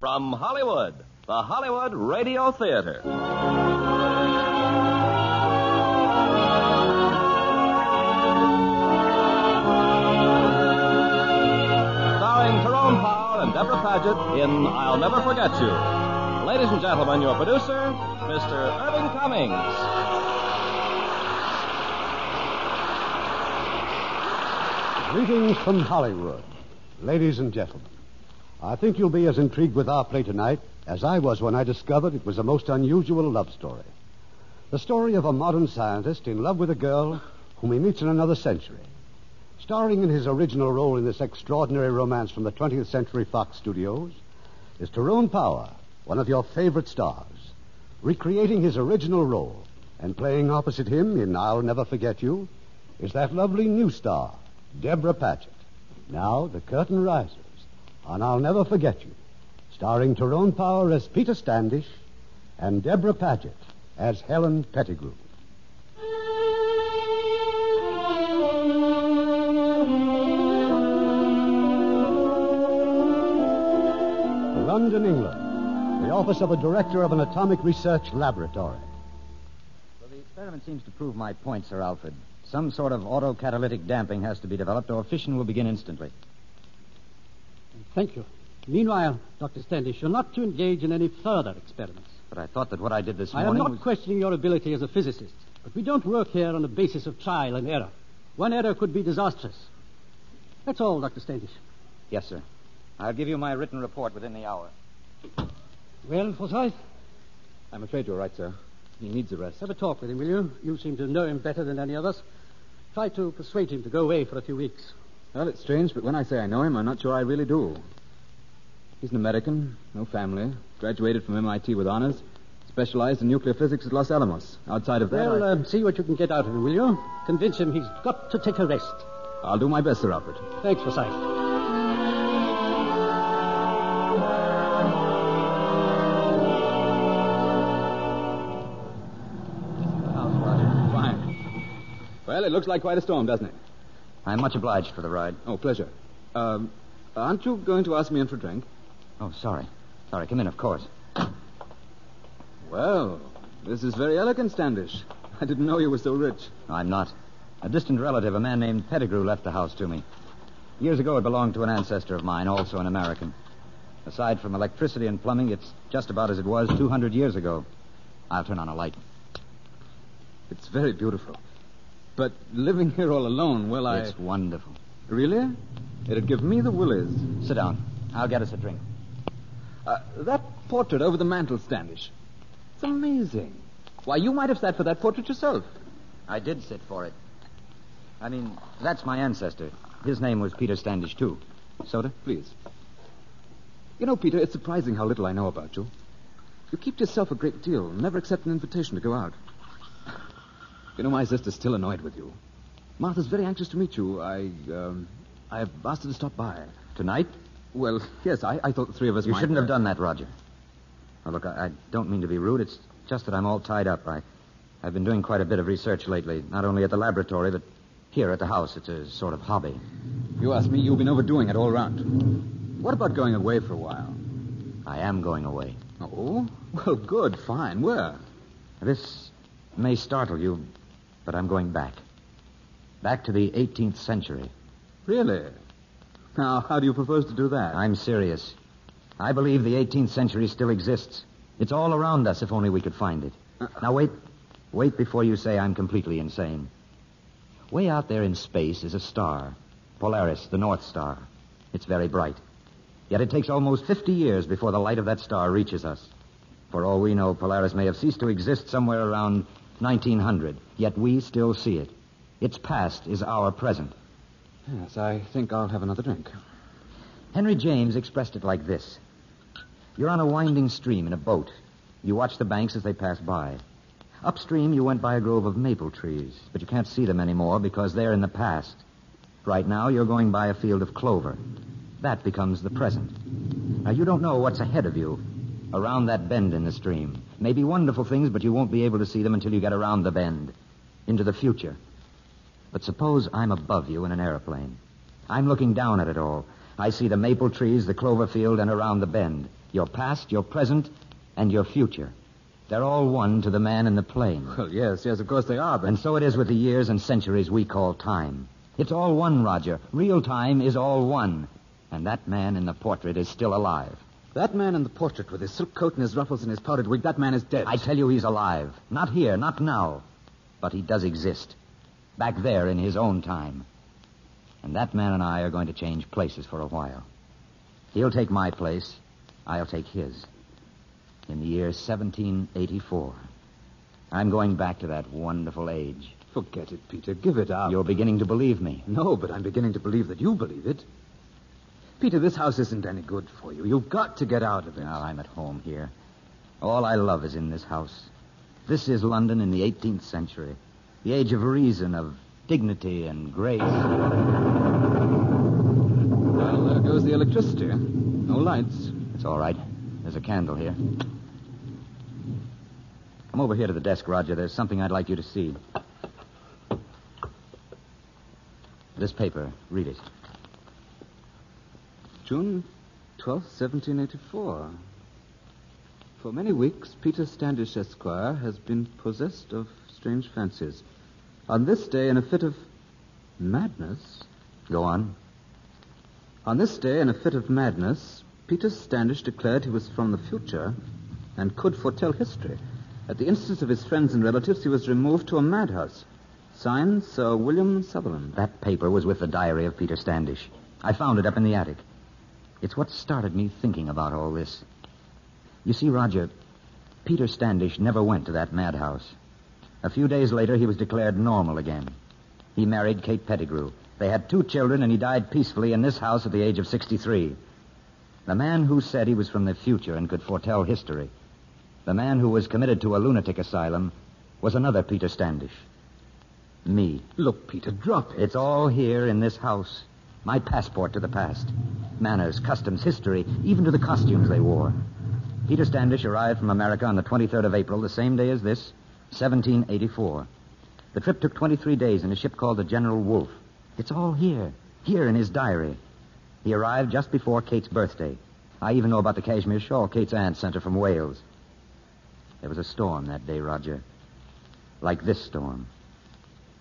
From Hollywood, the Hollywood Radio Theater. Starring Tyrone Power and Debra Paget in I'll Never Forget You. Ladies and gentlemen, your producer, Mr. Irving Cummings. Greetings from Hollywood, ladies and gentlemen. I think you'll be as intrigued with our play tonight as I was when I discovered it was a most unusual love story. The story of a modern scientist in love with a girl whom he meets in another century. Starring in his original role in this extraordinary romance from the 20th Century Fox Studios is Tyrone Power, one of your favorite stars, recreating his original role and playing opposite him in I'll Never Forget You is that lovely new star, Debra Paget. Now the curtain rises on I'll Never Forget You, starring Tyrone Power as Peter Standish and Debra Paget as Helen Pettigrew. London, England, the office of a director of an atomic research laboratory. Well, the experiment seems to prove my point, Sir Alfred. Some sort of autocatalytic damping has to be developed, or fission will begin instantly. Thank you. Meanwhile, Dr. Standish, you're not to engage in any further experiments. But I thought that what I did this morning. I am not was... questioning your ability as a physicist, but we don't work here on the basis of trial and error. One error could be disastrous. That's all, Dr. Standish. Yes, sir. I'll give you my written report within the hour. Well, Forsyth, I'm afraid you're right, sir. He needs a rest. have a talk with him, will you? You seem to know him better than any of us. Try to persuade him to go away for a few weeks. Well, it's strange, but when I say I know him, I'm not sure I really do. He's an American, no family, graduated from MIT with honors, specialized in nuclear physics at Los Alamos. Outside of that, Well, I... uh, see what you can get out of him, will you? Convince him he's got to take a rest. I'll do my best, Sir Alfred. Thanks, Forsyth. Fine. Well, it looks like quite a storm, doesn't it? I'm much obliged for the ride. Oh, pleasure. Um, aren't you going to ask me in for a drink? Oh, sorry. Sorry, come in, of course. Well, this is very elegant, Standish. I didn't know you were so rich. No, I'm not. A distant relative, a man named Pettigrew, left the house to me. Years ago, it belonged to an ancestor of mine, also an American. Aside from electricity and plumbing, it's just about as it was 200 years ago. I'll turn on a light. It's very beautiful. But living here all alone, well, I. It's wonderful. Really? It'd give me the willies. Sit down. I'll get us a drink. Uh, that portrait over the mantel, Standish. It's amazing. Why, you might have sat for that portrait yourself. I did sit for it. I mean, that's my ancestor. His name was Peter Standish, too. Soda? Please. You know, Peter, it's surprising how little I know about you. You keep to yourself a great deal, never accept an invitation to go out. You know, my sister's still annoyed with you. Martha's very anxious to meet you. I, um, I've asked her to stop by. Tonight? Well, yes, I, I thought the three of us You might, shouldn't uh, have done that, Roger. Now, look, I, I don't mean to be rude. It's just that I'm all tied up. I, I've been doing quite a bit of research lately, not only at the laboratory, but here at the house. It's a sort of hobby. You ask me, you've been overdoing it all round. What about going away for a while? I am going away. Oh? Well, good, fine. Where? This may startle you, but I'm going back. Back to the 18th century. Really? Now, how do you propose to do that? I'm serious. I believe the 18th century still exists. It's all around us if only we could find it. Uh, now, wait. Wait before you say I'm completely insane. Way out there in space is a star, Polaris, the North Star. It's very bright. Yet it takes almost 50 years before the light of that star reaches us. For all we know, Polaris may have ceased to exist somewhere around 1900, yet we still see it. Its past is our present. Yes, I think I'll have another drink. Henry James expressed it like this You're on a winding stream in a boat. You watch the banks as they pass by. Upstream, you went by a grove of maple trees, but you can't see them anymore because they're in the past. Right now, you're going by a field of clover. That becomes the present. Now, you don't know what's ahead of you, around that bend in the stream. Maybe wonderful things, but you won't be able to see them until you get around the bend, into the future. But suppose I'm above you in an airplane. I'm looking down at it all. I see the maple trees, the clover field, and around the bend. Your past, your present, and your future. They're all one to the man in the plane. Well, yes, yes, of course they are, but. And so it is with the years and centuries we call time. It's all one, Roger. Real time is all one. And that man in the portrait is still alive. That man in the portrait with his silk coat and his ruffles and his powdered wig, that man is dead. I tell you he's alive. Not here, not now. But he does exist. Back there in his own time. And that man and I are going to change places for a while. He'll take my place. I'll take his. In the year 1784. I'm going back to that wonderful age. Forget it, Peter. Give it up. You're beginning to believe me. No, but I'm beginning to believe that you believe it. Peter, this house isn't any good for you. You've got to get out of it. Now, I'm at home here. All I love is in this house. This is London in the 18th century. The age of reason, of dignity and grace. Well, there goes the electricity. No lights. It's all right. There's a candle here. Come over here to the desk, Roger. There's something I'd like you to see. This paper. Read it. June 12th, 1784. For many weeks, Peter Standish, Esquire, has been possessed of strange fancies. On this day, in a fit of madness, Go on. on this day, in a fit of madness, Peter Standish declared he was from the future and could foretell history. At the instance of his friends and relatives, he was removed to a madhouse. Signed Sir William Sutherland. That paper was with the diary of Peter Standish. I found it up in the attic. It's what started me thinking about all this. You see, Roger, Peter Standish never went to that madhouse. A few days later, he was declared normal again. He married Kate Pettigrew. They had two children, and he died peacefully in this house at the age of 63. The man who said he was from the future and could foretell history, the man who was committed to a lunatic asylum, was another Peter Standish. Me. Look, Peter, drop it. It's all here in this house. My passport to the past. Manners, customs, history, even to the costumes they wore. Peter Standish arrived from America on the 23rd of April, the same day as this, 1784. The trip took 23 days in a ship called the General Wolfe. It's all here, here in his diary. He arrived just before Kate's birthday. I even know about the cashmere shawl Kate's aunt sent her from Wales. There was a storm that day, Roger. Like this storm.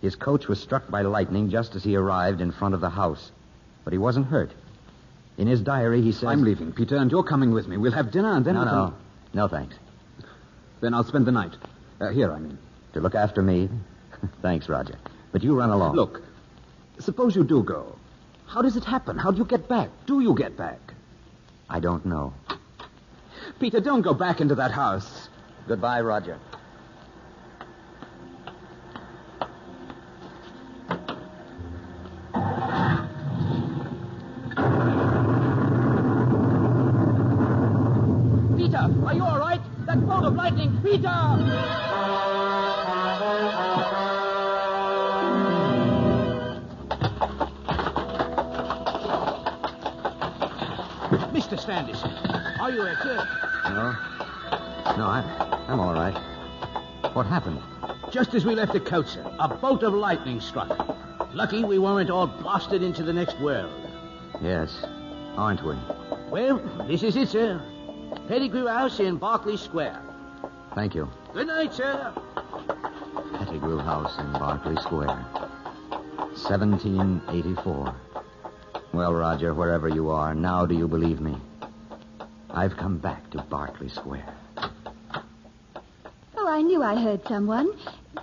His coach was struck by lightning just as he arrived in front of the house. But he wasn't hurt. In his diary, he says... I'm leaving, Peter, and you're coming with me. We'll have dinner and then. No, can- no. No, thanks. Then I'll spend the night. Uh, here, I mean. To look after me? thanks, Roger. But you run along. Look, suppose you do go. How does it happen? How do you get back? Do you get back? I don't know. Peter, don't go back into that house. Goodbye, Roger. Peter, are you all right? That bolt of lightning, Peter! Mr. Standish, are you hurt? No? No, I, I'm all right. What happened? Just as we left the coach, sir, a bolt of lightning struck. Lucky we weren't all blasted into the next world. Yes, aren't we? Well, this is it, sir. Pettigrew House in Berkeley Square. Thank you. Good night, sir. Pettigrew House in Berkeley Square. 1784. Well, Roger, wherever you are, now do you believe me? I've come back to Berkeley Square. Oh, I knew I heard someone.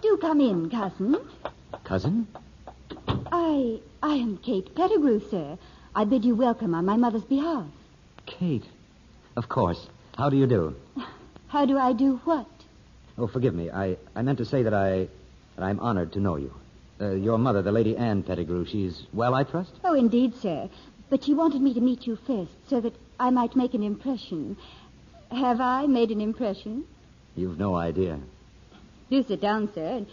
Do come in, cousin. Cousin? I I am Kate Pettigrew, sir. I bid you welcome on my mother's behalf. Kate. Of course. How do you do? How do I do what? Oh, forgive me. I, I meant to say that I that I'm honored to know you. Uh, your mother, the Lady Anne Pettigrew, she's well, I trust? Oh, indeed, sir. But she wanted me to meet you first so that I might make an impression. Have I made an impression? You've no idea. Do sit down, sir, and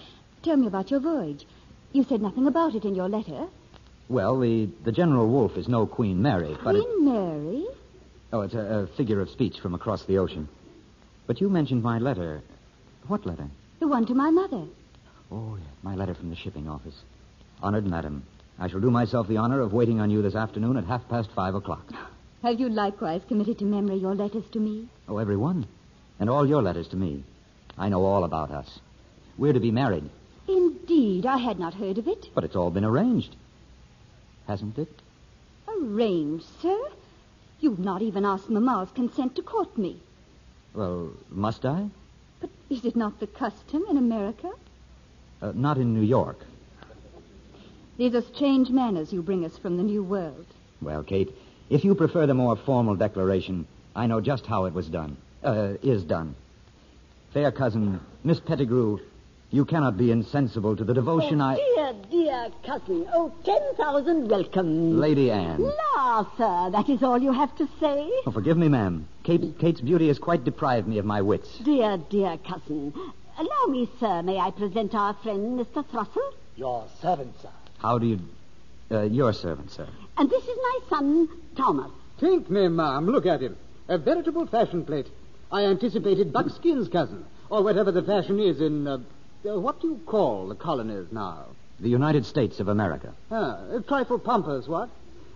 tell me about your voyage. You said nothing about it in your letter. Well, the, the General Wolfe is no Queen Mary, but it, Queen Mary? Oh, it's a, a figure of speech from across the ocean. But you mentioned my letter. What letter? The one to my mother. Oh, yes, my letter from the shipping office. Honored Madam, I shall do myself the honor of waiting on you this afternoon at half past five o'clock. Have you likewise committed to memory your letters to me? Oh, every one. And all your letters to me. I know all about us. We're to be married, Indeed, I had not heard of it. but it's all been arranged. Hasn't it? Arranged, sir? You've not even asked Mamma's consent to court me. Well, must I? But is it not the custom in America? Uh, not in New York. These are strange manners you bring us from the New World. Well, Kate, if you prefer the more formal declaration, I know just how it was done. Uh, is done. Fair cousin, Miss Pettigrew, you cannot be insensible to the devotion I. Dear, dear cousin. Oh, 10,000 welcomes. Lady Anne. La, sir, that is all you have to say? Oh, forgive me, ma'am. Kate, Kate's beauty has quite deprived me of my wits. Dear, dear cousin. Allow me, sir, may I present our friend, Mr. Thrussell? Your servant, sir. How do you. Uh, your servant, sir. And this is my son, Thomas. Think me, ma'am. Look at him. A veritable fashion plate. I anticipated buckskin's cousin, or whatever the fashion is in. Uh, uh, what do you call the colonies now? The United States of America. Ah, a trifle pompous, what?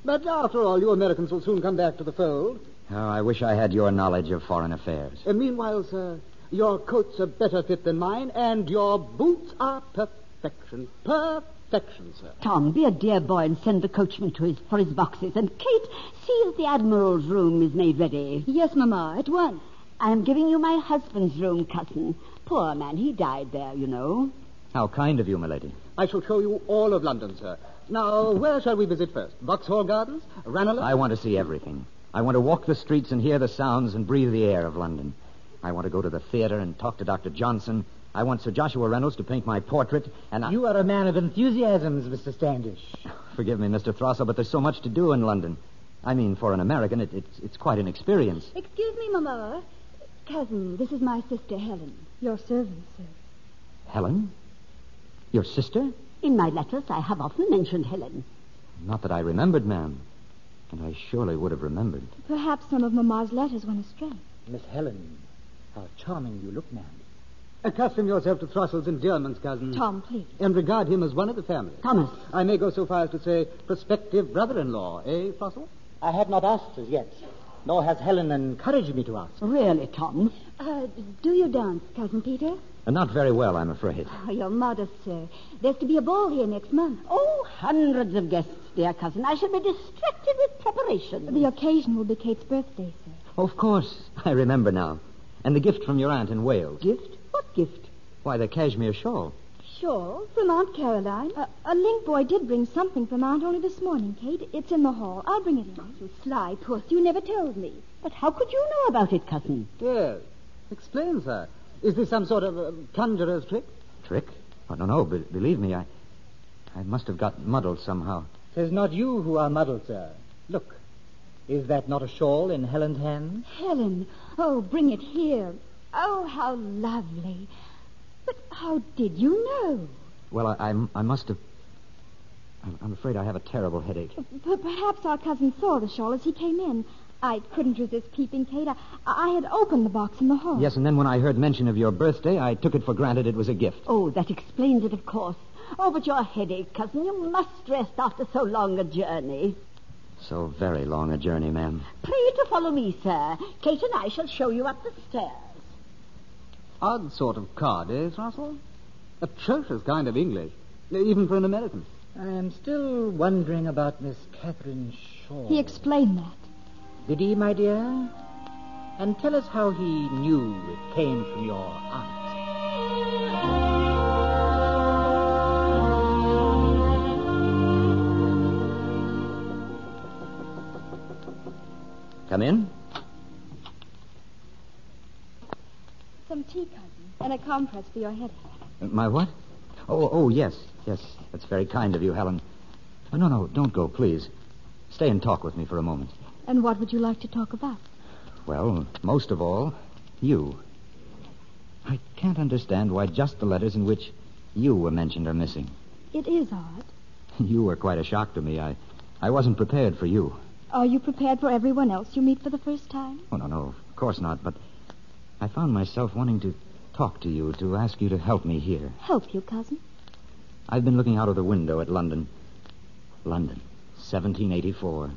But after all, you Americans will soon come back to the fold. Oh, I wish I had your knowledge of foreign affairs. And meanwhile, sir, your coat's are better fit than mine, and your boots are perfection. Perfection, sir. Tom, be a dear boy and send the coachman to his, for his boxes. And Kate, see that the Admiral's room is made ready. Yes, Mamma, at once. I am giving you my husband's room, cousin. Poor man, he died there, you know. How kind of you, milady. I shall show you all of London, sir. Now, where shall we visit first? Vauxhall Gardens? Ranelagh? I want to see everything. I want to walk the streets and hear the sounds and breathe the air of London. I want to go to the theater and talk to Dr. Johnson. I want Sir Joshua Reynolds to paint my portrait, and I... You are a man of enthusiasms, Mr. Standish. Forgive me, Mr. Throssell, but there's so much to do in London. I mean, for an American, it, it's, it's quite an experience. Excuse me, Mamma. Cousin, this is my sister Helen. Your servant, sir. Helen? Your sister? In my letters, I have often mentioned Helen. Not that I remembered, ma'am. And I surely would have remembered. Perhaps some of Mamma's letters went astray. Miss Helen, how charming you look, ma'am. Accustom yourself to Thrussell's endearments, cousin. Tom, please. And regard him as one of the family. Thomas. I may go so far as to say prospective brother-in-law, eh, Thrussell? I have not asked as yet, nor has Helen encouraged me to ask. Really, Tom? Uh, do you dance, Cousin Peter? Uh, not very well, I'm afraid. Oh, you're modest, sir. There's to be a ball here next month. Oh, hundreds of guests, dear cousin. I shall be distracted with preparation. The occasion will be Kate's birthday, sir. Of course, I remember now. And the gift from your aunt in Wales. Gift? What gift? Why, the cashmere shawl. Shawl from Aunt Caroline. Uh, a link boy did bring something from Aunt only this morning, Kate. It's in the hall. I'll bring it in. You sly puss. You never told me. But how could you know about it, cousin? Yes. Explain, sir. Is this some sort of uh, conjurer's trick? Trick? Oh, no, no. Be- believe me, I, I must have got muddled somehow. Tis not you who are muddled, sir. Look, is that not a shawl in Helen's hand? Helen. Oh, bring it here. Oh, how lovely. But how did you know? Well, I, I, I must have. I'm, I'm afraid I have a terrible headache. P- perhaps our cousin saw the shawl as he came in. I couldn't resist peeping, Kate. I, I had opened the box in the hall. Yes, and then when I heard mention of your birthday, I took it for granted it was a gift. Oh, that explains it, of course. Oh, but your headache, cousin. You must rest after so long a journey. So very long a journey, ma'am. Pray to follow me, sir. Kate and I shall show you up the stairs. Odd sort of card, eh, Thrussell? Atrocious kind of English, even for an American. I am still wondering about Miss Catherine Shaw. He explained that. He, my dear? And tell us how he knew it came from your aunt. Come in. Some tea, cousin, and a compress for your headache. Uh, My what? Oh, oh, yes, yes. That's very kind of you, Helen. Oh, no, no, don't go, please. Stay and talk with me for a moment. And what would you like to talk about? Well, most of all, you. I can't understand why just the letters in which you were mentioned are missing. It is odd. You were quite a shock to me. I, I wasn't prepared for you. Are you prepared for everyone else you meet for the first time? Oh, no, no, of course not. But I found myself wanting to talk to you, to ask you to help me here. Help you, cousin. I've been looking out of the window at London. London, 1784.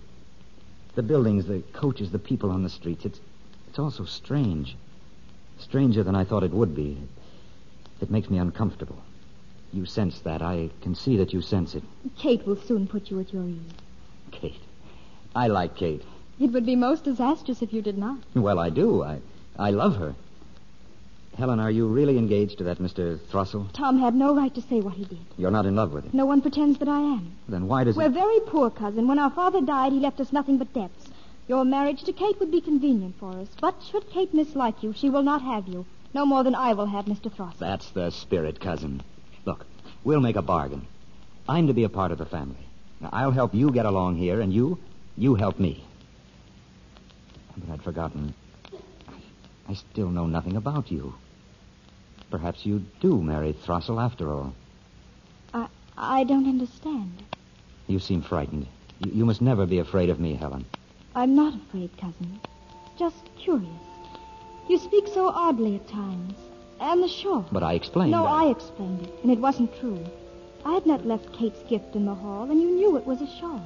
The buildings, the coaches, the people on the streets. It's, it's all so strange. Stranger than I thought it would be. It makes me uncomfortable. You sense that. I can see that you sense it. Kate will soon put you at your ease. Kate. I like Kate. It would be most disastrous if you did not. Well, I do. I, I love her. Helen, are you really engaged to that Mr. Thrussell? Tom had no right to say what he did. You're not in love with him. No one pretends that I am. Then why does We're he... very poor, cousin. When our father died, he left us nothing but debts. Your marriage to Kate would be convenient for us. But should Kate mislike you, she will not have you. No more than I will have Mr. Thrussell. That's the spirit, cousin. Look, we'll make a bargain. I'm to be a part of the family. Now, I'll help you get along here, and you, you help me. But I'd forgotten. I, I still know nothing about you. Perhaps you do marry Thrussell after all. I, I don't understand. You seem frightened. You, you must never be afraid of me, Helen. I'm not afraid, cousin. Just curious. You speak so oddly at times. And the shawl. But I explained. No, I... I explained it, and it wasn't true. I had not left Kate's gift in the hall, and you knew it was a shawl.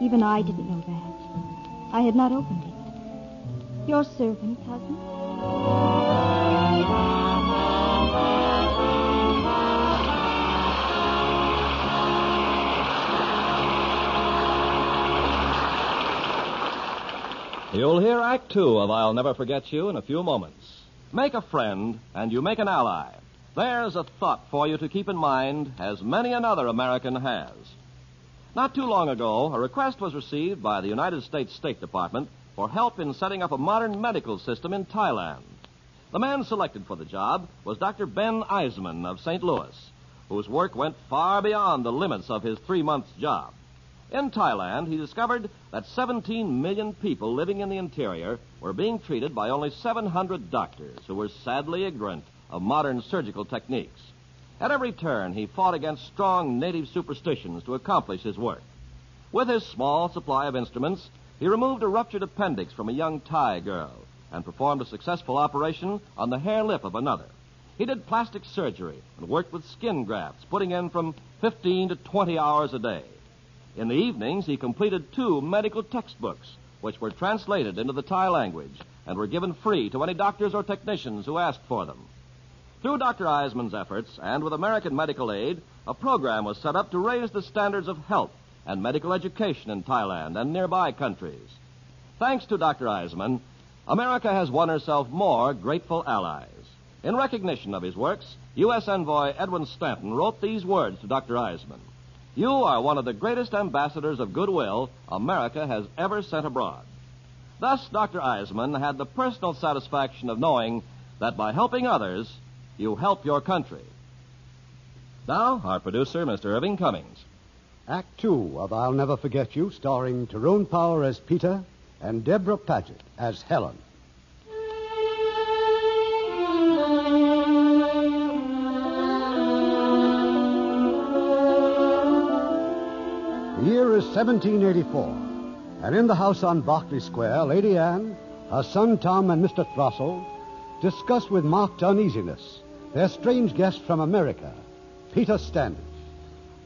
Even I didn't know that. I had not opened it. Your servant, cousin. You'll hear Act Two of I'll Never Forget You in a few moments. Make a friend, and you make an ally. There's a thought for you to keep in mind, as many another American has. Not too long ago, a request was received by the United States State Department for help in setting up a modern medical system in Thailand. The man selected for the job was Dr. Ben Eiseman of St. Louis, whose work went far beyond the limits of his three months job. In Thailand, he discovered that 17 million people living in the interior were being treated by only 700 doctors who were sadly ignorant of modern surgical techniques. At every turn, he fought against strong native superstitions to accomplish his work. With his small supply of instruments, he removed a ruptured appendix from a young Thai girl and performed a successful operation on the hare lip of another. He did plastic surgery and worked with skin grafts, putting in from 15 to 20 hours a day. In the evenings, he completed two medical textbooks, which were translated into the Thai language and were given free to any doctors or technicians who asked for them. Through Dr. Eiseman's efforts and with American medical aid, a program was set up to raise the standards of health and medical education in Thailand and nearby countries. Thanks to Dr. Eiseman, America has won herself more grateful allies. In recognition of his works, U.S. Envoy Edwin Stanton wrote these words to Dr. Eiseman. You are one of the greatest ambassadors of goodwill America has ever sent abroad. Thus, Dr. Eiseman had the personal satisfaction of knowing that by helping others, you help your country. Now, our producer, Mr. Irving Cummings. Act two of I'll Never Forget You, starring Tyrone Power as Peter and Debra Paget as Helen. The 1784, and in the house on Berkeley Square, Lady Anne, her son Tom, and Mr. Thrussell discuss with marked uneasiness their strange guest from America, Peter Standish.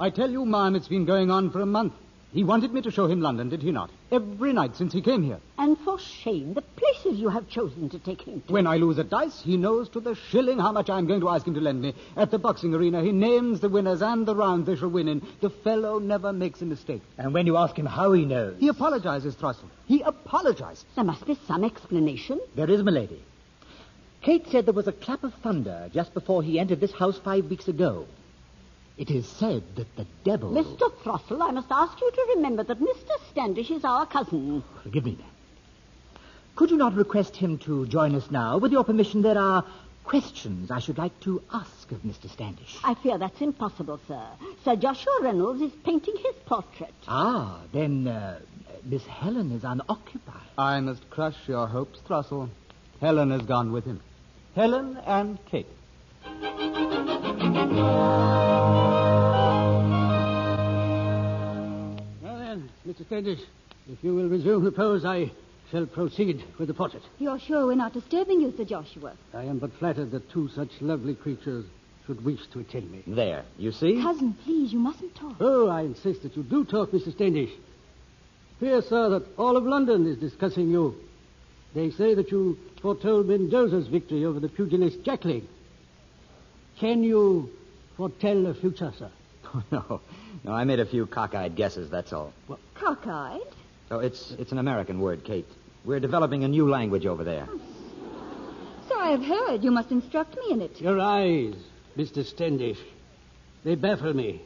I tell you, Ma'am, it's been going on for a month. He wanted me to show him London, did he not? Every night since he came here. And for shame, the places you have chosen to take him to. When I lose at dice, he knows to the shilling how much I'm going to ask him to lend me. At the boxing arena, he names the winners and the rounds they shall win in. The fellow never makes a mistake. And when you ask him how he knows, He apologizes, Thrussell. He apologizes. There must be some explanation. there is, milady. Kate said there was a clap of thunder just before he entered this house five weeks ago. It is said that the devil. Mr. Thrussell, I must ask you to remember that Mr. Standish is our cousin. Forgive me, ma'am. Could you not request him to join us now? With your permission, there are questions I should like to ask of Mr. Standish. I fear that's impossible, sir. Sir Joshua Reynolds is painting his portrait. Ah, then uh, Miss Helen is unoccupied. I must crush your hopes, Thrussell. Helen has gone with him. Helen and Kate. Well then, Mr. Standish, if you will resume the pose, I shall proceed with the portrait. You're sure we're not disturbing you, Sir Joshua? I am but flattered that two such lovely creatures should wish to attend me. There, you see? Cousin, please, you mustn't talk. Oh, I insist that you do talk, Mr. Standish. Fear, sir, that all of London is discussing you. They say that you foretold Mendoza's victory over the pugilist Jackling. Can you foretell the future, sir? Oh, no, no, I made a few cockeyed guesses, that's all. Well, Cockeyed? Oh, it's, it's an American word, Kate. We're developing a new language over there. Oh, so I have heard. You must instruct me in it. Your eyes, Mr. Standish. They baffle me.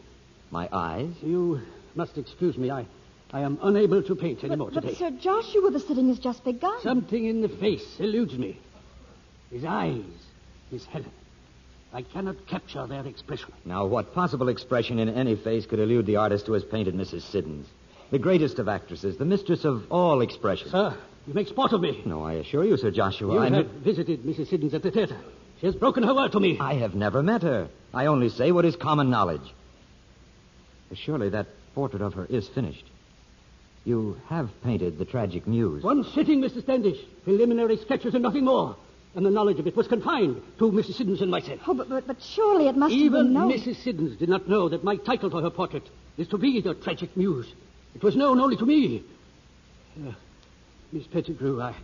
My eyes? You must excuse me. I, I am unable to paint any more But, today. Sir Joshua, the sitting has just begun. Something in the face eludes me. His eyes, Miss Helen. I cannot capture their expression. Now, what possible expression in any face could elude the artist who has painted Mrs. Siddons? The greatest of actresses, the mistress of all expression. Sir, you make sport of me. No, I assure you, Sir Joshua, You I have visited Mrs. Siddons at the theater. She has broken her word to me. I have never met her. I only say what is common knowledge. Surely that portrait of her is finished. You have painted the tragic muse. One sitting, Mr. Standish. Preliminary sketches and nothing more. And the knowledge of it was confined to Mrs. Siddons and myself. Oh, but, but, but surely it must have Even been known. Mrs. Siddons did not know that my title for her portrait is to be the tragic muse. It was known only to me. Uh, Miss Pettigrew, I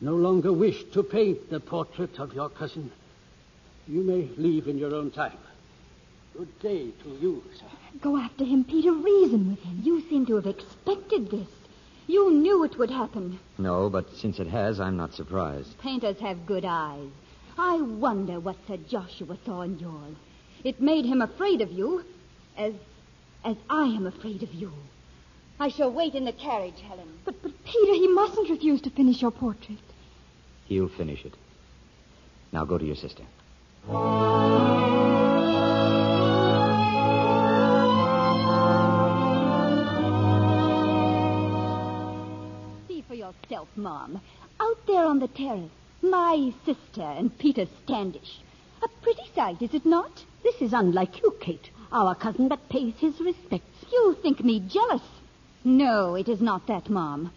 no longer wish to paint the portrait of your cousin. You may leave in your own time. Good day to you, sir. Go after him, Peter. Reason with him. You seem to have expected this. You knew it would happen. No, but since it has, I'm not surprised. Painters have good eyes. I wonder what Sir Joshua saw in yours. It made him afraid of you, as as I am afraid of you. I shall wait in the carriage, Helen. But, but Peter, he mustn't refuse to finish your portrait. He'll finish it. Now go to your sister. Yourself, Mom. Out there on the terrace, my sister and Peter Standish. A pretty sight, is it not? This is unlike you, Kate. Our cousin that pays his respects. You think me jealous. No, it is not that, Mom.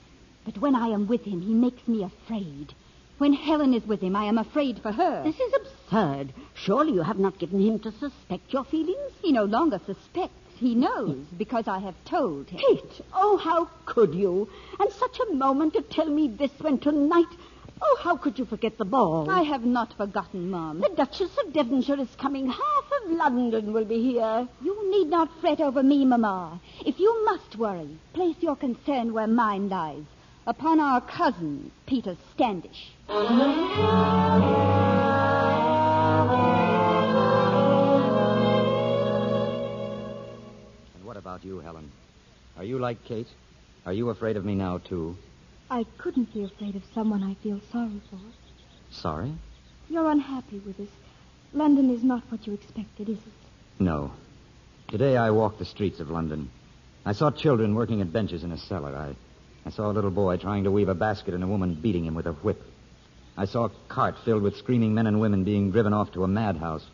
But when I am with him, he makes me afraid. When Helen is with him, I am afraid for her. This is absurd. Surely you have not given him to suspect your feelings? He no longer suspects. He knows because I have told him. Kate, oh, how could you? And such a moment to tell me this when tonight. Oh, how could you forget the ball? I have not forgotten, Mom. The Duchess of Devonshire is coming. Half of London will be here. You need not fret over me, Mamma. If you must worry, place your concern where mine lies. Upon our cousin, Peter Standish. About you, Helen? Are you like Kate? Are you afraid of me now, too? I couldn't be afraid of someone I feel sorry for. Sorry? You're unhappy with us. London is not what you expected, is it? No. Today I walked the streets of London. I saw children working at benches in a cellar. I, I saw a little boy trying to weave a basket and a woman beating him with a whip. I saw a cart filled with screaming men and women being driven off to a madhouse,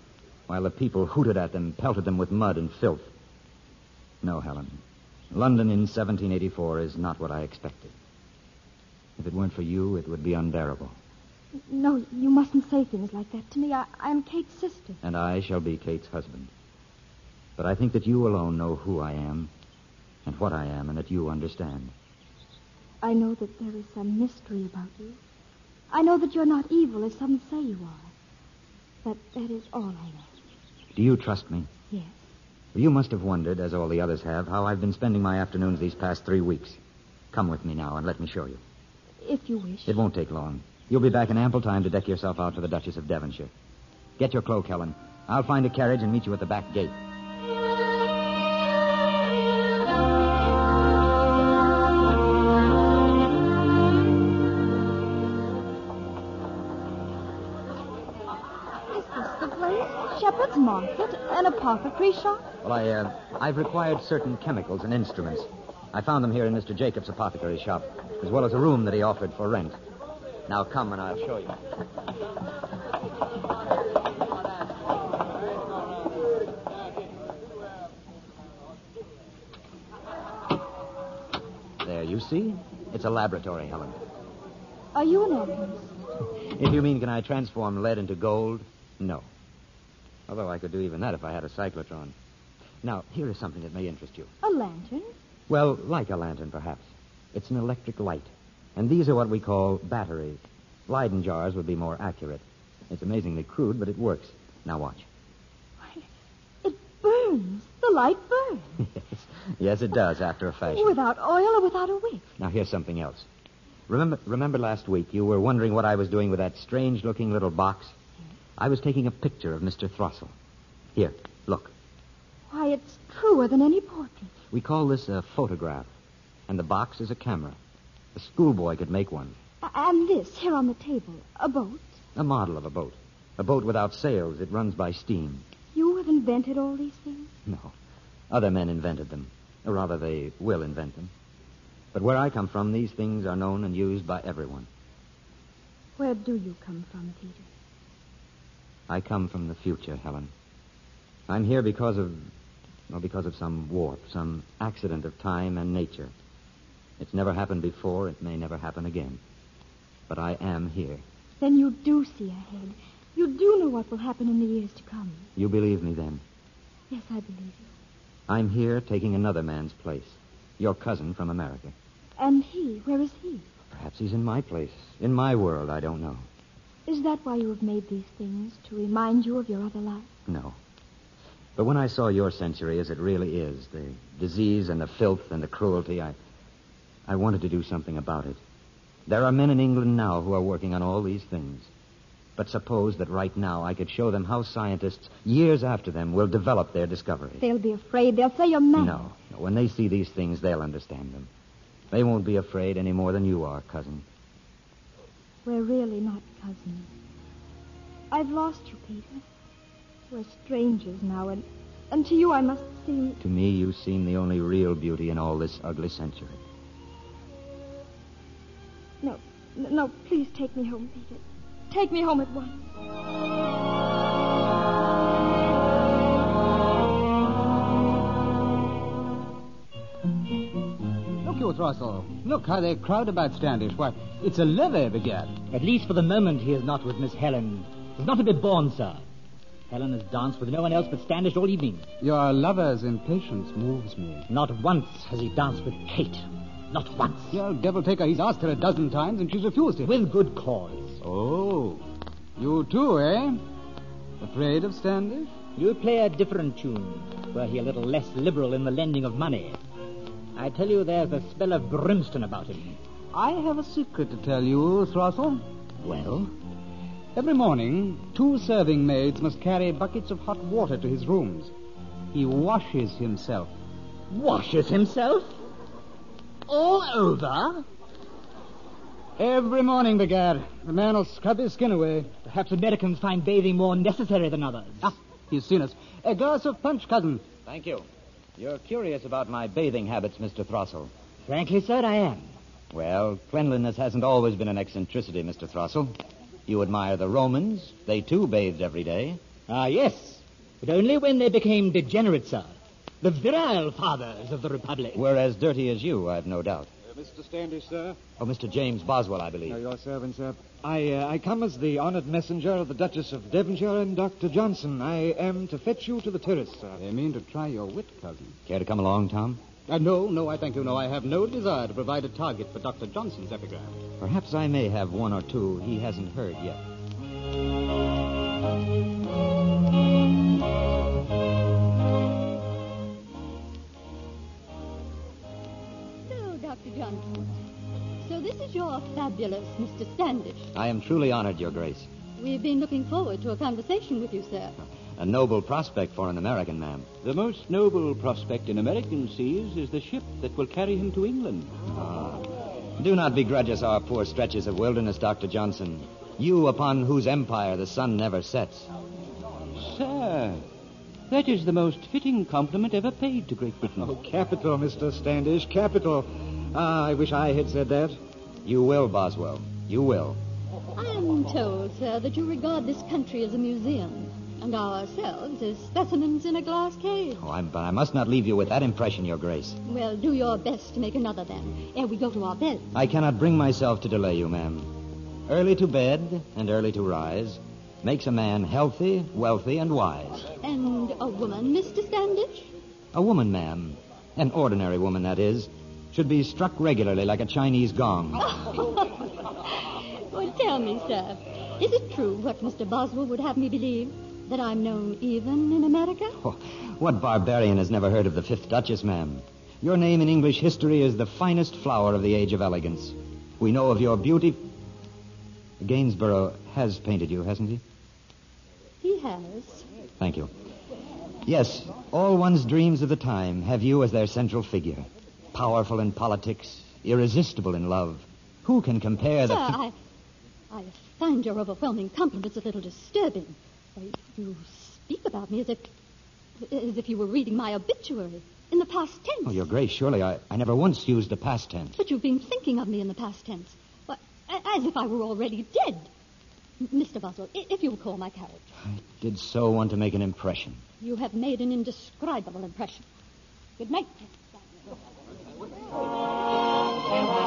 while the people hooted at them, pelted them with mud and filth. No, Helen. London in 1784 is not what I expected. If it weren't for you, it would be unbearable. No, you mustn't say things like that to me. I, I'm Kate's sister. And I shall be Kate's husband. But I think that you alone know who I am and what I am, and that you understand. I know that there is some mystery about you. I know that you're not evil as some say you are. But that is all I know. Do you trust me? Yes. You must have wondered, as all the others have, how I've been spending my afternoons these past three weeks. Come with me now and let me show you. If you wish. It won't take long. You'll be back in ample time to deck yourself out for the Duchess of Devonshire. Get your cloak, Helen. I'll find a carriage and meet you at the back gate. An shop? Well, I, uh, I've required certain chemicals and instruments. I found them here in Mr. Jacobs' apothecary shop, as well as a room that he offered for rent. Now come and I'll show you. There, you see? It's a laboratory, Helen. Are you an alchemist? If you mean, can I transform lead into gold? No. Although I could do even that if I had a cyclotron. Now, here is something that may interest you. A lantern? Well, like a lantern, perhaps. It's an electric light. And these are what we call batteries. Leyden jars would be more accurate. It's amazingly crude, but it works. Now watch. Why, it burns. The light burns. yes. yes, it does, after a fashion. Without oil or without a wick. Now, here's something else. Remember, remember last week you were wondering what I was doing with that strange-looking little box? I was taking a picture of Mr. Throssell. Here, look. Why, it's truer than any portrait. We call this a photograph, and the box is a camera. A schoolboy could make one. And this, here on the table, a boat. A model of a boat. A boat without sails. It runs by steam. You have invented all these things? No. Other men invented them. Or rather, they will invent them. But where I come from, these things are known and used by everyone. Where do you come from, Peter? I come from the future, Helen. I'm here because of, well, because of some warp, some accident of time and nature. It's never happened before. It may never happen again. But I am here. Then you do see ahead. You do know what will happen in the years to come. You believe me then? Yes, I believe you. I'm here taking another man's place. Your cousin from America. And he, where is he? Perhaps he's in my place. In my world, I don't know. Is that why you have made these things? To remind you of your other life? No. But when I saw your century as it really is, the disease and the filth and the cruelty, I I wanted to do something about it. There are men in England now who are working on all these things. But suppose that right now I could show them how scientists, years after them, will develop their discoveries. They'll be afraid. They'll say you're mad. No, no. When they see these things, they'll understand them. They won't be afraid any more than you are, cousin. We're really not cousins. I've lost you, Peter. We're strangers now, and, and to you I must seem. To me, you seem the only real beauty in all this ugly century. No, no, please take me home, Peter. Take me home at once. Throssell. Look how they crowd about Standish. Why, it's a levee, begad. At least for the moment, he is not with Miss Helen. He's not to be born, sir. Helen has danced with no one else but Standish all evening. Your lover's impatience moves me. Not once has he danced with Kate. Not once. The devil take her. he's asked her a dozen times, and she's refused it. With good cause. Oh. You too, eh? Afraid of Standish? You play a different tune, were he a little less liberal in the lending of money. I tell you, there's a spell of brimstone about him. I have a secret to tell you, Throssell. Well? Every morning, two serving maids must carry buckets of hot water to his rooms. He washes himself. Washes himself? All over? Every morning, begad. The man will scrub his skin away. Perhaps Americans find bathing more necessary than others. Ah, he's seen us. A glass of punch, cousin. Thank you. You're curious about my bathing habits, Mr. Throssell. Frankly, sir, I am. Well, cleanliness hasn't always been an eccentricity, Mr. Throssell. You admire the Romans. They, too, bathed every day. Ah, yes. But only when they became degenerate, sir. The virile fathers of the Republic. We're as dirty as you, I've no doubt. Mr. Standish, sir. Oh, Mr. James Boswell, I believe. Uh, your servant, sir. I, uh, I come as the honored messenger of the Duchess of Devonshire and Dr. Johnson. I am to fetch you to the terrace, sir. They mean to try your wit, cousin. Care to come along, Tom? Uh, no, no, I thank you. No, I have no desire to provide a target for Dr. Johnson's epigram. Perhaps I may have one or two he hasn't heard yet. Fabulous Mr. Standish. I am truly honored, Your Grace. We've been looking forward to a conversation with you, sir. A noble prospect for an American, ma'am. The most noble prospect in American seas is the ship that will carry him to England. Ah. Do not begrudge us our poor stretches of wilderness, Dr. Johnson. You upon whose empire the sun never sets. Sir, that is the most fitting compliment ever paid to Great Britain. Oh, capital, Mr. Standish, capital. Ah, I wish I had said that. You will, Boswell. You will. I am told, sir, that you regard this country as a museum, and ourselves as specimens in a glass case. Oh, I'm, but I must not leave you with that impression, Your Grace. Well, do your best to make another then, ere we go to our beds. I cannot bring myself to delay you, ma'am. Early to bed and early to rise. makes a man healthy, wealthy, and wise. And a woman, Mr. Standish? A woman, ma'am, an ordinary woman, that is, should be struck regularly like a Chinese gong. well, tell me, sir, is it true what Mr. Boswell would have me believe? That I'm known even in America? Oh, what barbarian has never heard of the Fifth Duchess, ma'am? Your name in English history is the finest flower of the age of elegance. We know of your beauty. Gainsborough has painted you, hasn't he? He has. Thank you. Yes, all one's dreams of the time have you as their central figure. Powerful in politics, irresistible in love. Who can compare Sir, the. I, I find your overwhelming compliments a little disturbing. You speak about me as if, as if you were reading my obituary in the past tense. Oh, Your Grace, surely I, I never once used the past tense. But you've been thinking of me in the past tense. A- as if I were already dead. Mr. Boswell, if you'll call my carriage. I did so want to make an impression. You have made an indescribable impression. Good night. Oh,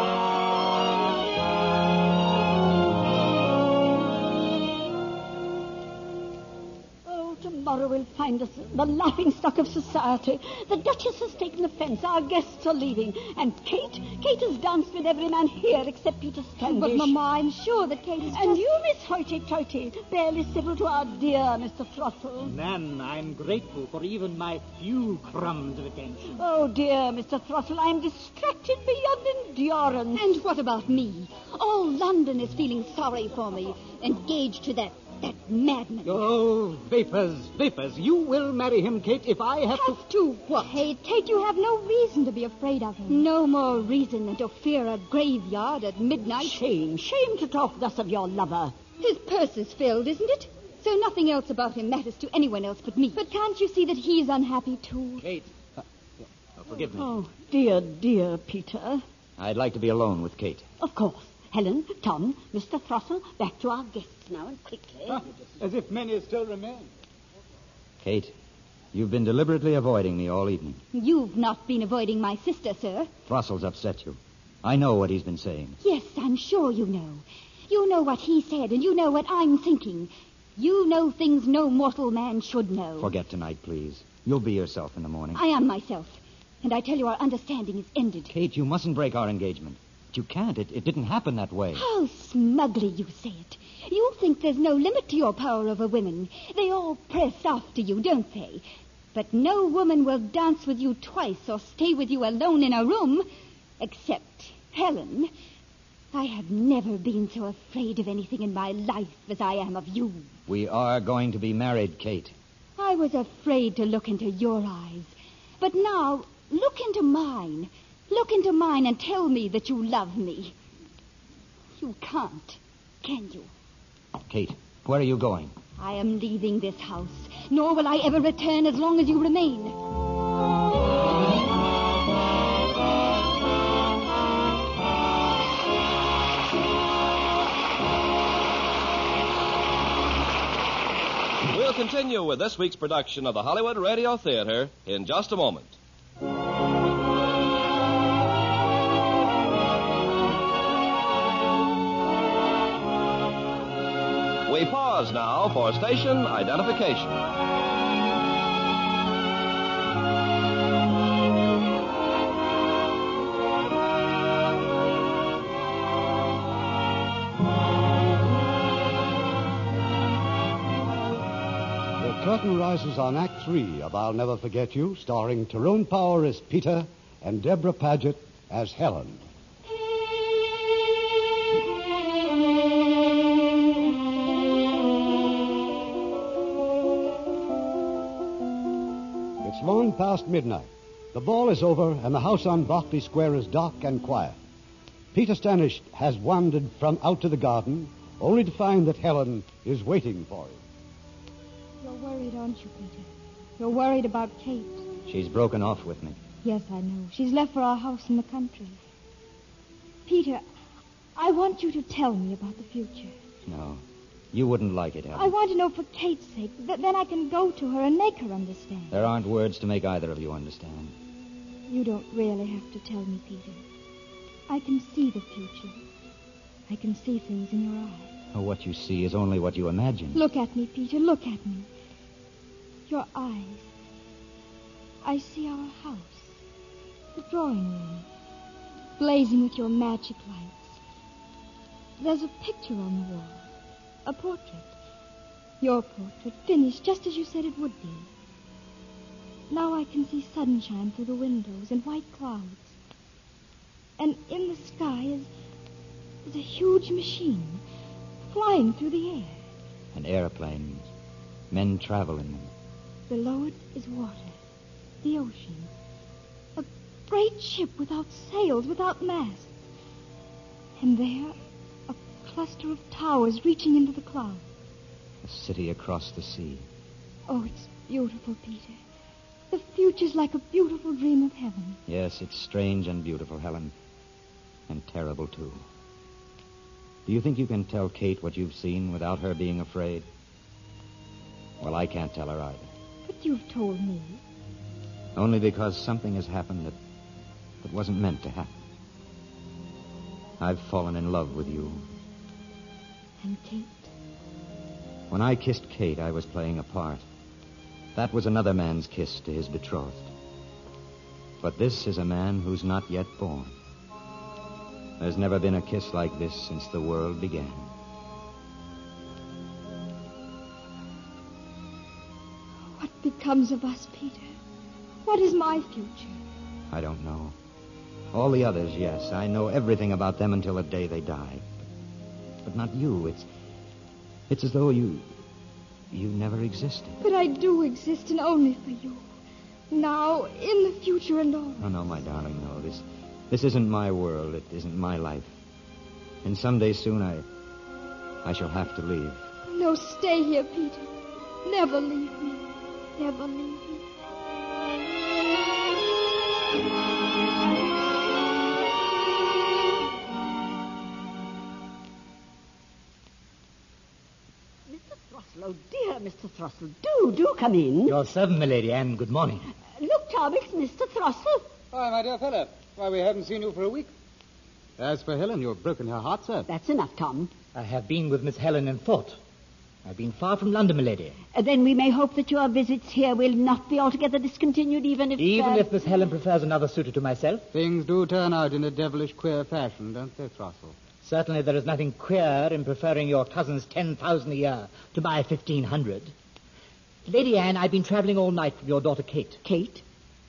tomorrow we'll find us the laughing stock of society. The Duchess has taken offense. Our guests are leaving. And Kate, Kate has danced with every man here except Peter Standish. But, Mamma, I'm sure that Kate is And just... you, Miss Hoity-Toity, barely civil to our dear Mr. Throstle. Nan, I'm grateful for even my few crumbs of attention. Oh, dear Mr. Throstle, I'm distracted beyond endurance. And what about me? All London is feeling sorry for me, engaged to that that madman. Oh, vapors, vapors. You will marry him, Kate, if I have to. Have to what? Kate, Kate, you have no reason to be afraid of him. No more reason than to fear a graveyard at midnight. Shame, shame to talk thus of your lover. His purse is filled, isn't it? So nothing else about him matters to anyone else but me. But can't you see that he's unhappy, too? Kate. Oh, forgive me. Oh, dear, dear Peter. I'd like to be alone with Kate. Of course. Helen, Tom, Mr. Throstle, back to our guests now and quickly. Ah, as if many still remain. Kate, you've been deliberately avoiding me all evening. You've not been avoiding my sister, sir. Throstle's upset you. I know what he's been saying. Yes, I'm sure you know. You know what he said, and you know what I'm thinking. You know things no mortal man should know. Forget tonight, please. You'll be yourself in the morning. I am myself. And I tell you, our understanding is ended. Kate, you mustn't break our engagement. But you can't. It, it didn't happen that way. How smugly you say it. You think there's no limit to your power over women. They all press after you, don't they? But no woman will dance with you twice or stay with you alone in a room, except Helen. I have never been so afraid of anything in my life as I am of you. We are going to be married, Kate. I was afraid to look into your eyes. But now, look into mine. Look into mine and tell me that you love me. You can't, can you? Oh, Kate, where are you going? I am leaving this house, nor will I ever return as long as you remain. We'll continue with this week's production of the Hollywood Radio Theater in just a moment. Pause now for station identification. The curtain rises on Act Three of I'll Never Forget You, starring Tyrone Power as Peter and Debra Paget as Helen. Long past midnight. The ball is over, and the house on Berkeley Square is dark and quiet. Peter Standish has wandered from out to the garden, only to find that Helen is waiting for him. You're worried, aren't you, Peter? You're worried about Kate. She's broken off with me. Yes, I know. She's left for our house in the country. Peter, I want you to tell me about the future. No. You wouldn't like it, Helen. I want to know for Kate's sake. Th- then I can go to her and make her understand. There aren't words to make either of you understand. You don't really have to tell me, Peter. I can see the future. I can see things in your eyes. Oh, what you see is only what you imagine. Look at me, Peter. Look at me. Your eyes. I see our house. The drawing room. Blazing with your magic lights. There's a picture on the wall. A portrait. Your portrait, finished just as you said it would be. Now I can see sunshine through the windows and white clouds. And in the sky is, is a huge machine flying through the air. And airplanes. Men travel in them. Below it is water, the ocean. A great ship without sails, without masts. And there, cluster of towers reaching into the clouds. A city across the sea. Oh, it's beautiful, Peter. The future's like a beautiful dream of heaven. Yes, it's strange and beautiful, Helen. And terrible, too. Do you think you can tell Kate what you've seen without her being afraid? Well, I can't tell her either. But you've told me. Only because something has happened that, that wasn't meant to happen. I've fallen in love with you. And Kate? When I kissed Kate, I was playing a part. That was another man's kiss to his betrothed. But this is a man who's not yet born. There's never been a kiss like this since the world began. What becomes of us, Peter? What is my future? I don't know. All the others, yes. I know everything about them until the day they die. But not you. It's it's as though you you never existed. But I do exist, and only for you. Now, in the future and all. Oh no, my darling, no. This this isn't my world. It isn't my life. And someday soon I I shall have to leave. No, stay here, Peter. Never leave me. Never leave me. Oh dear, Mr. Throstle, do, do come in. Your servant, milady, and good morning. Look, Tom, it's Mr. Throstle. Hi, my dear fellow. Why, we haven't seen you for a week. As for Helen, you've broken her heart, sir. That's enough, Tom. I have been with Miss Helen in thought. I've been far from London, milady. Uh, then we may hope that your visits here will not be altogether discontinued, even if... Even uh, if Miss Helen prefers another suitor to myself. Things do turn out in a devilish queer fashion, don't they, Throstle? Certainly there is nothing queer in preferring your cousin's 10,000 a year to my 1,500. Lady Anne, I've been traveling all night with your daughter Kate. Kate?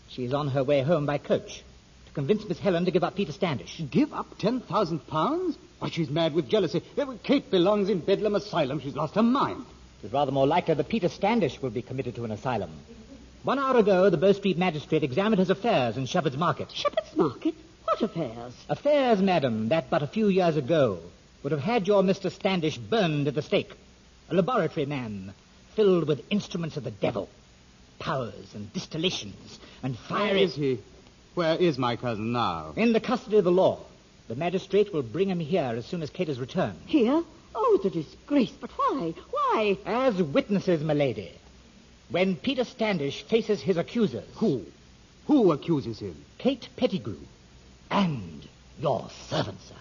She's on her way home by coach to convince Miss Helen to give up Peter Standish. Give up ten thousand pounds? Why, she's mad with jealousy. Uh, Kate belongs in Bedlam Asylum. She's lost her mind. It's rather more likely that Peter Standish will be committed to an asylum. One hour ago, the Bow Street magistrate examined his affairs in Shepherd's Market. Shepherd's Market? What affairs? Affairs, madam, that but a few years ago would have had your Mr. Standish burned at the stake. A laboratory man filled with instruments of the devil, powers and distillations and fire. fiery... is he? Where is my cousin now? In the custody of the law. The magistrate will bring him here as soon as Kate has returned. Here? Oh, the disgrace. But why? Why? As witnesses, milady. When Peter Standish faces his accusers. Who? Who accuses him? Kate Pettigrew. And your servant, sir.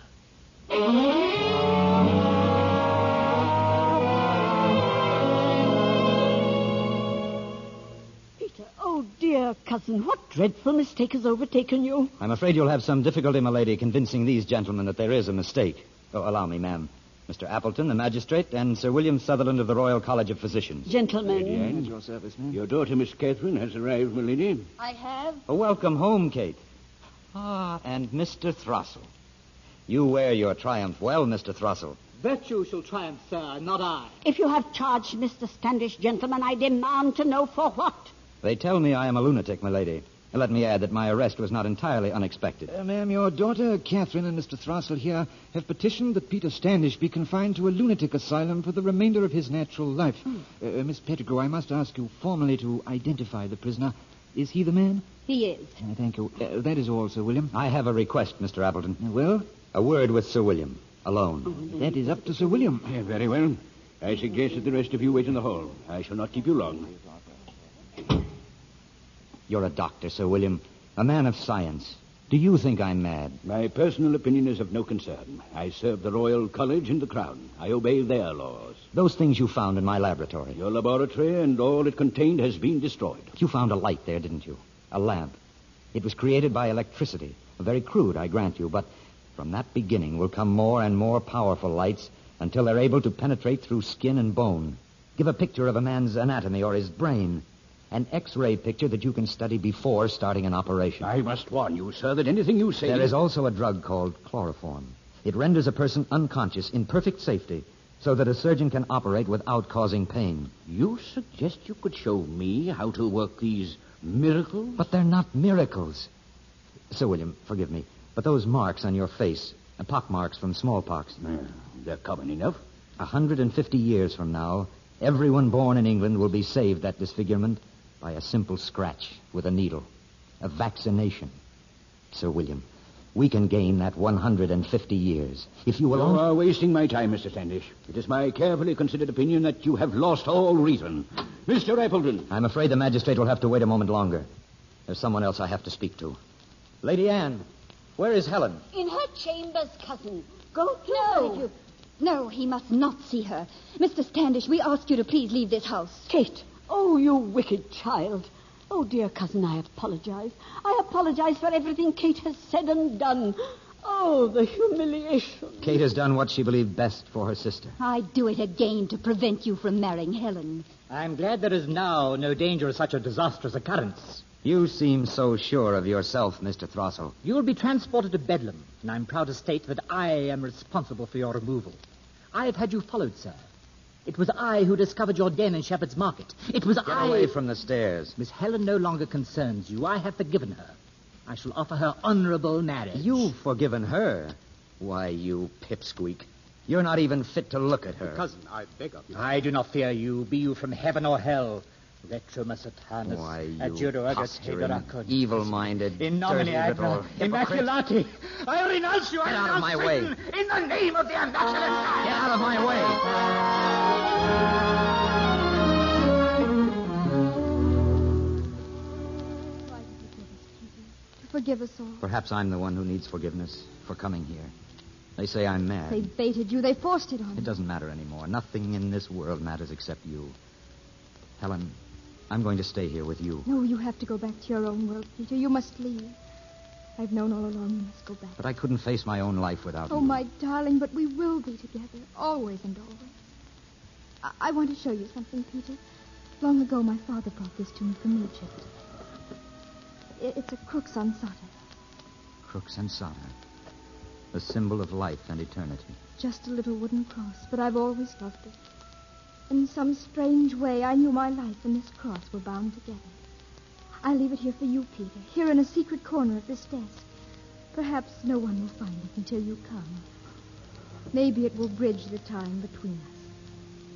Peter, oh dear cousin, what dreadful mistake has overtaken you? I'm afraid you'll have some difficulty, my lady, convincing these gentlemen that there is a mistake. Oh, allow me, ma'am. Mr. Appleton, the magistrate, and Sir William Sutherland of the Royal College of Physicians. Gentlemen. your service, ma'am. Your daughter, Miss Catherine, has arrived, my lady. I have. Oh, welcome home, Kate. Ah, and Mr. Throstle. You wear your triumph well, Mr. Throstle. Virtue shall triumph, sir, not I. If you have charged Mr. Standish, gentlemen, I demand to know for what. They tell me I am a lunatic, my lady. Let me add that my arrest was not entirely unexpected. Uh, ma'am, your daughter, Catherine, and Mr. Throstle here have petitioned that Peter Standish be confined to a lunatic asylum for the remainder of his natural life. Uh, uh, Miss Pettigrew, I must ask you formally to identify the prisoner. Is he the man? He is. Uh, thank you. Uh, that is all, Sir William. I have a request, Mr. Appleton. Uh, well, A word with Sir William. Alone. that is up to Sir William. Yeah, very well. I suggest that the rest of you wait in the hall. I shall not keep you long. You're a doctor, Sir William. A man of science. Do you think I'm mad? My personal opinion is of no concern. I serve the Royal College and the Crown. I obey their laws. Those things you found in my laboratory. Your laboratory and all it contained has been destroyed. You found a light there, didn't you? A lamp. It was created by electricity. Very crude, I grant you, but from that beginning will come more and more powerful lights until they're able to penetrate through skin and bone. Give a picture of a man's anatomy or his brain. An X-ray picture that you can study before starting an operation. I must warn you, sir, that anything you say... There is also a drug called chloroform. It renders a person unconscious in perfect safety so that a surgeon can operate without causing pain. You suggest you could show me how to work these miracles? But they're not miracles. Sir William, forgive me, but those marks on your face, uh, pock marks from smallpox. Uh, they're common enough. A hundred and fifty years from now, everyone born in England will be saved that disfigurement by a simple scratch with a needle. A vaccination. Sir William, we can gain that 150 years. If you will You only... are wasting my time, Mr. Standish. It is my carefully considered opinion that you have lost all reason. Mr. Appleton. I'm afraid the magistrate will have to wait a moment longer. There's someone else I have to speak to. Lady Anne, where is Helen? In her chambers, cousin. Go to No. her you... No, he must not see her. Mr. Standish, we ask you to please leave this house. Kate. Oh, you wicked child. Oh, dear cousin, I apologize. I apologize for everything Kate has said and done. Oh, the humiliation. Kate has done what she believed best for her sister. I'd do it again to prevent you from marrying Helen. I'm glad there is now no danger of such a disastrous occurrence. You seem so sure of yourself, Mr. Throstle. You will be transported to Bedlam, and I'm proud to state that I am responsible for your removal. I have had you followed, sir. It was I who discovered your den in Shepherd's Market. It was Get I. away from the stairs. Miss Helen no longer concerns you. I have forgiven her. I shall offer her honorable marriage. You've forgiven her. Why, you pipsqueak. You're not even fit to look at her. Cousin, I beg of you. I do not fear you, be you from heaven or hell. Retromus Saturnus, Why, you adjudo agus posturing, evil-minded, In nomine dirty little Agna, hypocrite. Immaculati, I renounce you. I Get out of renounce my way. In the name of the Immaculate. Get out of my way. Forgive us all. Perhaps I'm the one who needs forgiveness for coming here. They say I'm mad. They baited you. They forced it on me. It doesn't matter anymore. Nothing in this world matters except you. Helen, I'm going to stay here with you. No, you have to go back to your own world, Peter. You must leave. I've known all along you must go back. But I couldn't face my own life without Oh, you. Oh, my darling, but we will be together, always and always. I-, I want to show you something, Peter. Long ago, my father brought this to me from Egypt. I- It's a crux ansata, crux ansata. The symbol of life and eternity. just a little wooden cross, but I've always loved it. In some strange way, I knew my life and this cross were bound together. I leave it here for you, Peter, here in a secret corner of this desk. Perhaps no one will find it until you come. Maybe it will bridge the time between us.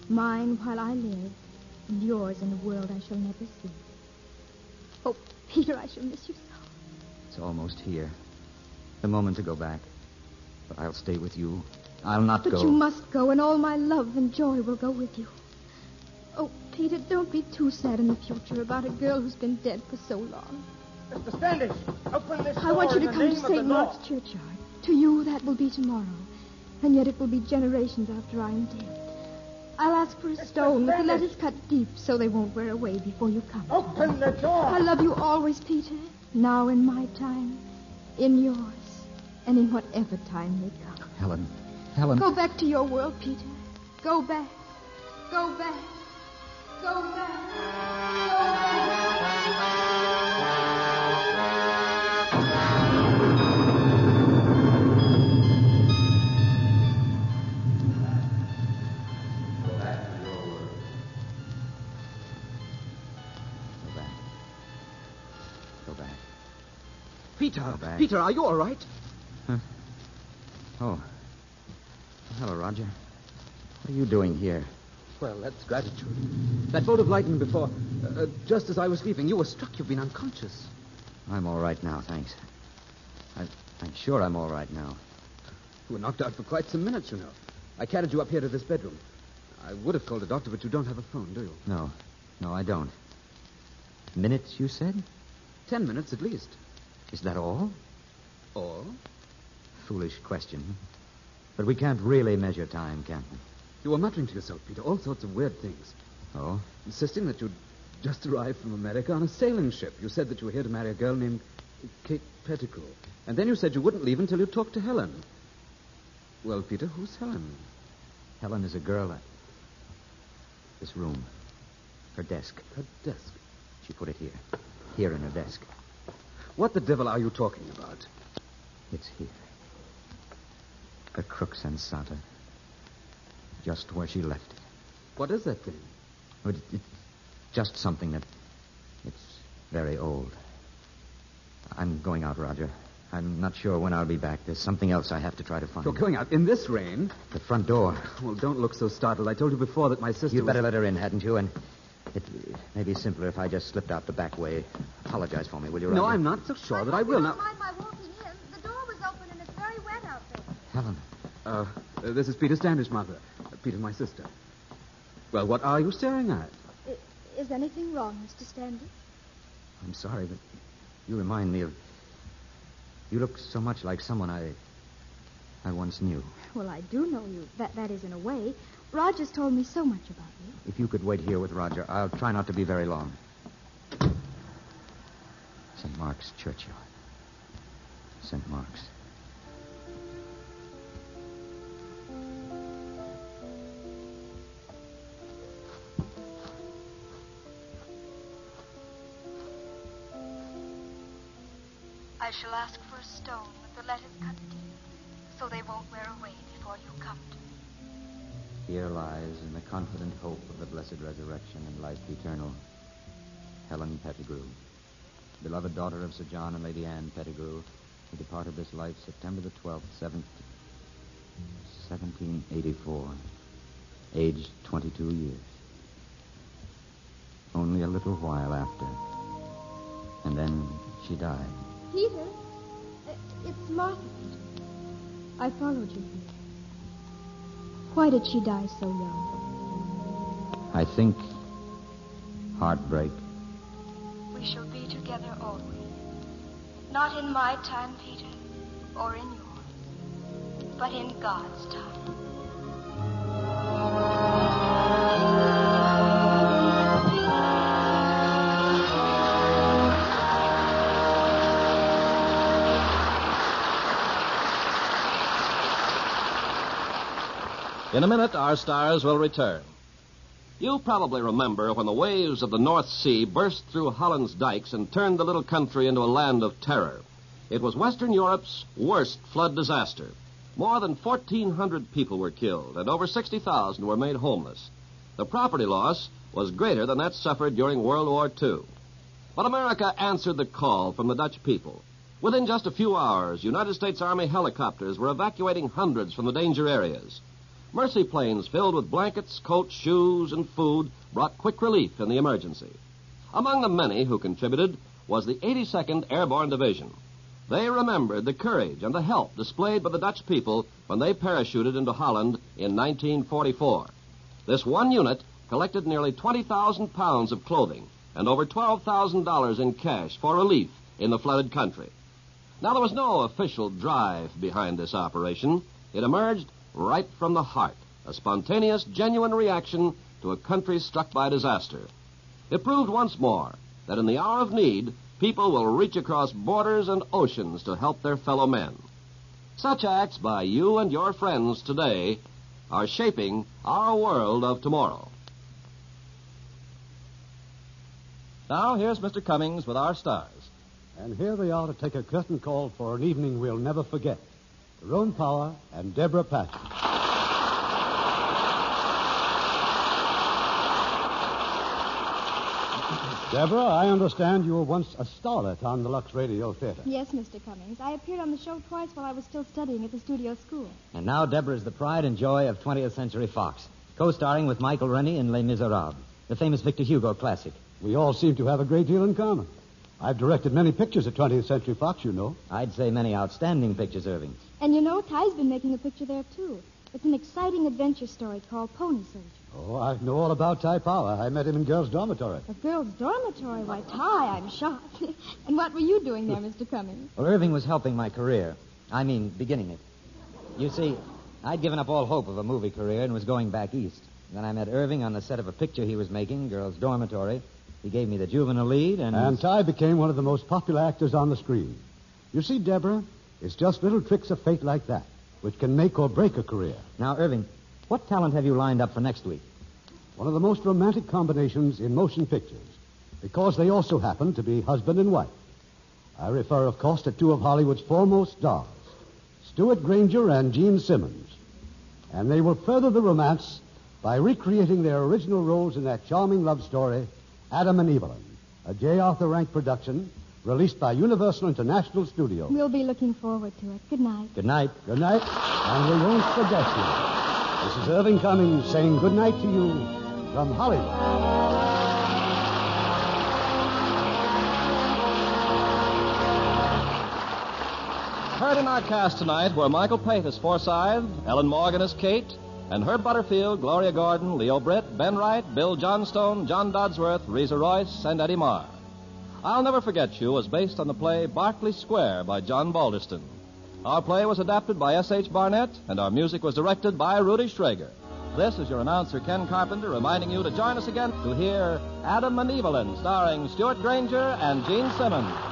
Mine while I live, and yours in a world I shall never see. Oh, Peter, I shall miss you so. It's almost here. The moment to go back. But I'll stay with you. I'll not But go. you must go, and all my love and joy will go with you. Oh, Peter, don't be too sad in the future about a girl who's been dead for so long. Mr. Standish, open this I want you to come to name of the St. Mark's churchyard. To you, that will be tomorrow. And yet it will be generations after I am dead. I'll ask for a stone with the letters cut deep so they won't wear away before you come. Open the door. I love you always, Peter. Now in my time, in yours, and in whatever time may come. Helen. Helen. Go back to your world, Peter. Go back. Go back. Go back. Go Peter. Peter, are you all right? Oh. Hello, Roger. What are you doing here? Well, that's gratitude. That bolt of lightning before, uh, uh, just as I was leaving, you were struck. You've been unconscious. I'm all right now, thanks. I, I'm sure I'm all right now. You were knocked out for quite some minutes, you know. I carried you up here to this bedroom. I would have called a doctor, but you don't have a phone, do you? No. No, I don't. Minutes, you said? Ten minutes at least. Is that all? All? Foolish question. But we can't really measure time, can we? You were muttering to yourself, Peter, all sorts of weird things. Oh? Insisting that you'd just arrived from America on a sailing ship. You said that you were here to marry a girl named Kate Pettigrew. And then you said you wouldn't leave until you talked to Helen. Well, Peter, who's Helen? Helen is a girl at this room. Her desk. Her desk? She put it here. Here in her desk. What the devil are you talking about? It's here. The crux ansata. Just where she left it. What is that thing? It, it's just something that. It's very old. I'm going out, Roger. I'm not sure when I'll be back. There's something else I have to try to find. You're going out in this rain? The front door. Well, don't look so startled. I told you before that my sister. You'd better was... let her in, hadn't you? And it may be simpler if I just slipped out the back way. Apologize for me, will you, Roger? No, I'm not so sure that I will. Now, mind my walking in. The door was open and it's very wet out there. Helen. uh, this is Peter Standish, Martha. Uh, Peter, my sister. Well, what are you staring at? I- Is anything wrong, Mr. Standish? I'm sorry, but you remind me of. You look so much like someone I. I once knew. Well, I do know you. That that is in a way. Roger's told me so much about you. If you could wait here with Roger, I'll try not to be very long. St. Mark's Churchyard. St. Mark's. I shall ask for a stone with the letters cut deep, so they won't wear away before you come to me. Here lies, in the confident hope of the blessed resurrection and life eternal, Helen Pettigrew, beloved daughter of Sir John and Lady Anne Pettigrew, who departed this life September the 12th, 17- 1784, aged 22 years. Only a little while after. And then she died. Peter, uh, it's Martha. I followed you here. Why did she die so young? I think heartbreak. We shall be together always. Not in my time, Peter, or in yours, but in God's time. In a minute, our stars will return. You probably remember when the waves of the North Sea burst through Holland's dikes and turned the little country into a land of terror. It was Western Europe's worst flood disaster. More than 1,400 people were killed, and over 60,000 were made homeless. The property loss was greater than that suffered during World War II. But America answered the call from the Dutch people. Within just a few hours, United States Army helicopters were evacuating hundreds from the danger areas. Mercy planes filled with blankets, coats, shoes, and food brought quick relief in the emergency. Among the many who contributed was the 82nd Airborne Division. They remembered the courage and the help displayed by the Dutch people when they parachuted into Holland in 1944. This one unit collected nearly 20,000 pounds of clothing and over $12,000 in cash for relief in the flooded country. Now, there was no official drive behind this operation. It emerged right from the heart, a spontaneous, genuine reaction to a country struck by disaster. It proved once more that in the hour of need, people will reach across borders and oceans to help their fellow men. Such acts by you and your friends today are shaping our world of tomorrow. Now, here's Mr. Cummings with our stars. And here they are to take a curtain call for an evening we'll never forget. Tyrone Power and Debra Paget. Deborah, I understand you were once a starlet on the Lux Radio Theater. Yes, Mr. Cummings. I appeared on the show twice while I was still studying at the studio school. And now Deborah is the pride and joy of 20th Century Fox, co-starring with Michael Rennie in Les Miserables, the famous Victor Hugo classic. We all seem to have a great deal in common. I've directed many pictures at 20th Century Fox, you know. I'd say many outstanding pictures, Irving. And you know, Ty's been making a picture there, too. It's an exciting adventure story called Pony Soldier. Oh, I know all about Ty Power. I met him in girls' dormitory. A girl's dormitory? Why, Ty, I'm shocked. and what were you doing there, Mr. Cummings? Well, Irving was helping my career. I mean, beginning it. You see, I'd given up all hope of a movie career and was going back east. Then I met Irving on the set of a picture he was making, Girls' Dormitory. He gave me the juvenile lead, and. And Ty became one of the most popular actors on the screen. You see, Deborah, it's just little tricks of fate like that which can make or break a career. Now, Irving, what talent have you lined up for next week? One of the most romantic combinations in motion pictures, because they also happen to be husband and wife. I refer, of course, to two of Hollywood's foremost stars, Stewart Granger and Jean Simmons. And they will further the romance by recreating their original roles in that charming love story, Adam and Evelyne, a J. Arthur Rank production released by Universal International Studios. We'll be looking forward to it. Good night. Good night. Good night, and we won't forget you. This is Irving Cummings saying good night to you from Hollywood. Heard in our cast tonight were Michael Pate as Forsyth, Ellen Morgan as Kate, and Herb Butterfield, Gloria Gordon, Leo Britt, Ben Wright, Bill Johnstone, John Dodsworth, Riza Royce, and Eddie Marr. I'll Never Forget You was based on the play Berkeley Square by John Balderston. Our play was adapted by S.H. Barnett, and our music was directed by Rudy Schrager. This is your announcer, Ken Carpenter, reminding you to join us again to hear Adam and Evelyne, starring Stewart Granger and Jean Simmons.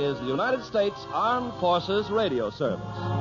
Is the United States Armed Forces Radio Service.